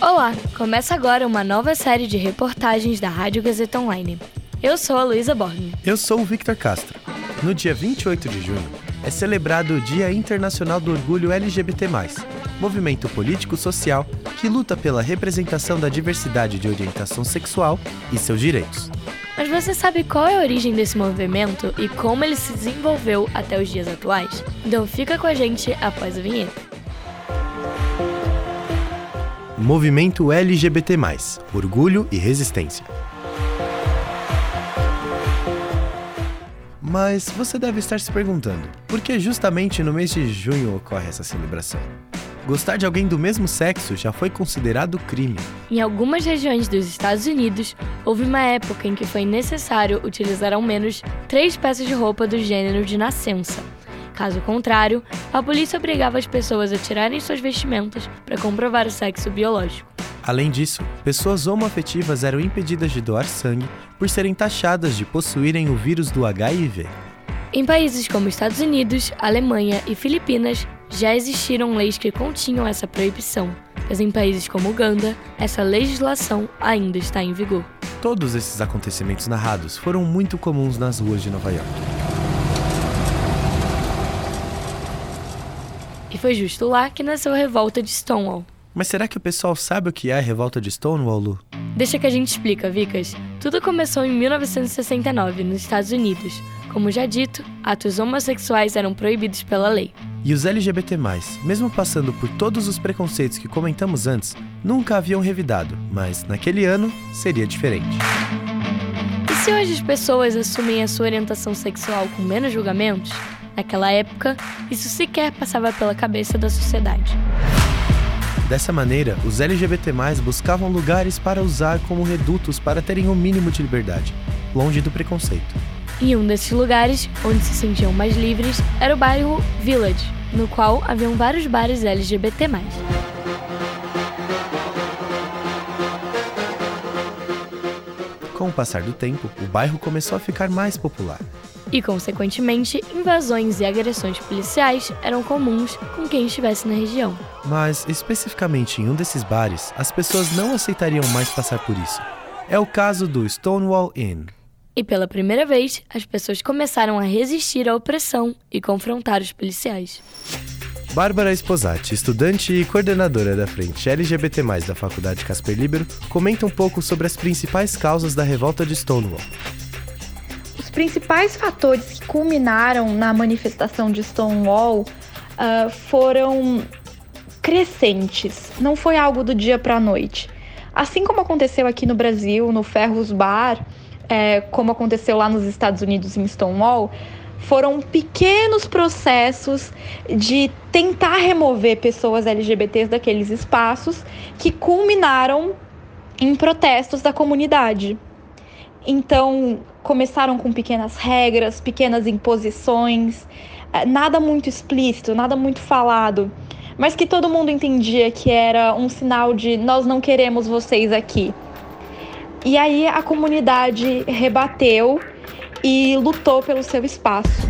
Olá, começa agora uma nova série de reportagens da Rádio Gazeta Online. Eu sou a Luísa Borne. Eu sou o Victor Castro. No dia 28 de junho é celebrado o Dia Internacional do Orgulho LGBT+, movimento político-social que luta pela representação da diversidade de orientação sexual e seus direitos. Mas você sabe qual é a origem desse movimento e como ele se desenvolveu até os dias atuais? Então fica com a gente após a vinheta. Movimento LGBT+, Orgulho e Resistência. Mas você deve estar se perguntando, por que justamente no mês de junho ocorre essa celebração? Gostar de alguém do mesmo sexo já foi considerado crime. Em algumas regiões dos Estados Unidos, houve uma época em que foi necessário utilizar ao menos três peças de roupa do gênero de nascença. Caso contrário, a polícia obrigava as pessoas a tirarem suas vestimentas para comprovar o sexo biológico. Além disso, pessoas homoafetivas eram impedidas de doar sangue por serem taxadas de possuírem o vírus do HIV. Em países como Estados Unidos, Alemanha e Filipinas, já existiram leis que continham essa proibição, mas em países como Uganda, essa legislação ainda está em vigor. Todos esses acontecimentos narrados foram muito comuns nas ruas de Nova York. E foi justo lá que nasceu a revolta de Stonewall. Mas será que o pessoal sabe o que é a revolta de Stonewall, Lu? Deixa que a gente explica, Vicas. Tudo começou em 1969, nos Estados Unidos. Como já dito, atos homossexuais eram proibidos pela lei. E os LGBT+, mesmo passando por todos os preconceitos que comentamos antes, nunca haviam revidado, mas naquele ano seria diferente. E se hoje as pessoas assumem a sua orientação sexual com menos julgamentos, naquela época, isso sequer passava pela cabeça da sociedade. Dessa maneira, os LGBT+, buscavam lugares para usar como redutos para terem o um mínimo de liberdade, longe do preconceito. E um desses lugares, onde se sentiam mais livres, era o bairro Village, no qual haviam vários bares LGBT+. Com o passar do tempo, o bairro começou a ficar mais popular. E, consequentemente, invasões e agressões policiais eram comuns com quem estivesse na região. Mas, especificamente em um desses bares, as pessoas não aceitariam mais passar por isso. É o caso do Stonewall Inn. E pela primeira vez, as pessoas começaram a resistir à opressão e confrontar os policiais. Bárbara Esposati, estudante e coordenadora da frente LGBT+, da Faculdade Casper Libero, comenta um pouco sobre as principais causas da revolta de Stonewall. Principais fatores que culminaram na manifestação de Stonewall uh, foram crescentes, não foi algo do dia para a noite. Assim como aconteceu aqui no Brasil, no Ferros Bar, é, como aconteceu lá nos Estados Unidos em Stonewall, foram pequenos processos de tentar remover pessoas LGBTs daqueles espaços que culminaram em protestos da comunidade. Então, começaram com pequenas regras, pequenas imposições, é, nada muito explícito, nada muito falado, mas que todo mundo entendia que era um sinal de nós não queremos vocês aqui. E aí a comunidade rebateu e lutou pelo seu espaço.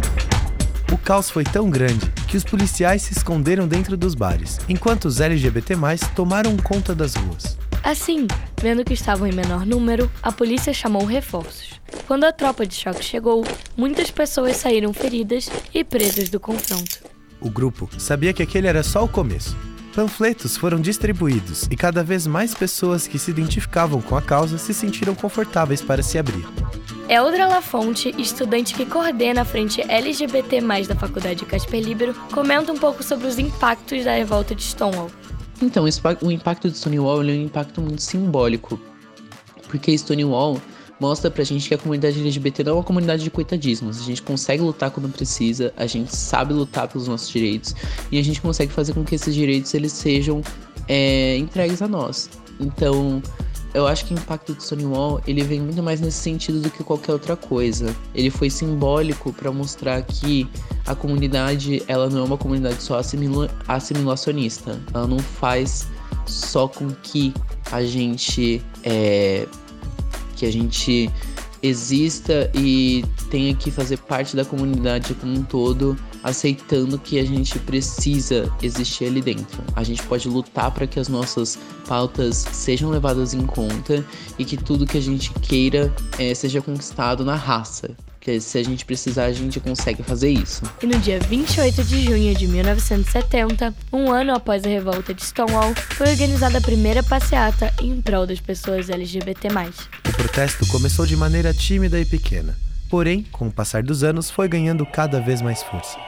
O caos foi tão grande que os policiais se esconderam dentro dos bares, enquanto os LGBT tomaram conta das ruas. Assim, vendo que estavam em menor número, a polícia chamou reforços. Quando a tropa de choque chegou, muitas pessoas saíram feridas e presas do confronto. O grupo sabia que aquele era só o começo. Panfletos foram distribuídos e cada vez mais pessoas que se identificavam com a causa se sentiram confortáveis para se abrir. Eldra Lafonte, estudante que coordena a frente LGBT+, da Faculdade Casper Libero, comenta um pouco sobre os impactos da revolta de Stonewall. Então, o impacto de Stonewall é um impacto muito simbólico, porque Stonewall mostra pra gente que a comunidade LGBT não é uma comunidade de coitadismos. A gente consegue lutar quando precisa, a gente sabe lutar pelos nossos direitos e a gente consegue fazer com que esses direitos eles sejam é, entregues a nós. Então, eu acho que o impacto do Stonewall ele vem muito mais nesse sentido do que qualquer outra coisa. Ele foi simbólico para mostrar que a comunidade ela não é uma comunidade só assimila assimilacionista. Ela não faz só com que a gente é, que a gente exista e tenha que fazer parte da comunidade como um todo, aceitando que a gente precisa existir ali dentro. A gente pode lutar para que as nossas pautas sejam levadas em conta e que tudo que a gente queira é, seja conquistado na raça. Porque se a gente precisar, a gente consegue fazer isso. E no dia 28 de junho de 1970, um ano após a revolta de Stonewall, foi organizada a primeira passeata em prol das pessoas LGBT. O protesto começou de maneira tímida e pequena, porém, com o passar dos anos, foi ganhando cada vez mais força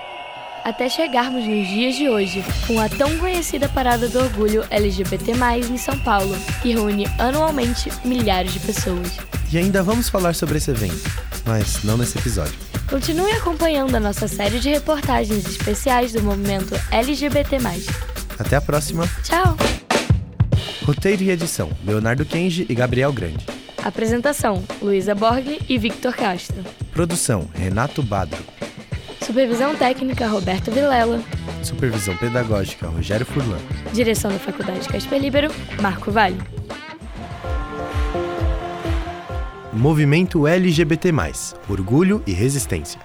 até chegarmos nos dias de hoje, com a tão conhecida Parada do Orgulho LGBT+, em São Paulo, que reúne anualmente milhares de pessoas. E ainda vamos falar sobre esse evento, mas não nesse episódio. Continue acompanhando a nossa série de reportagens especiais do movimento LGBT+. Até a próxima. Tchau. Roteiro e edição: Leonardo Kenji e Gabriel Grande. Apresentação: Luísa Borg e Victor Castro. Produção: Renato Badro. Supervisão técnica Roberto Vilela. Supervisão pedagógica Rogério Furlan. Direção da Faculdade Casper Libero, Marco Vale. Movimento LGBT+, Orgulho e Resistência.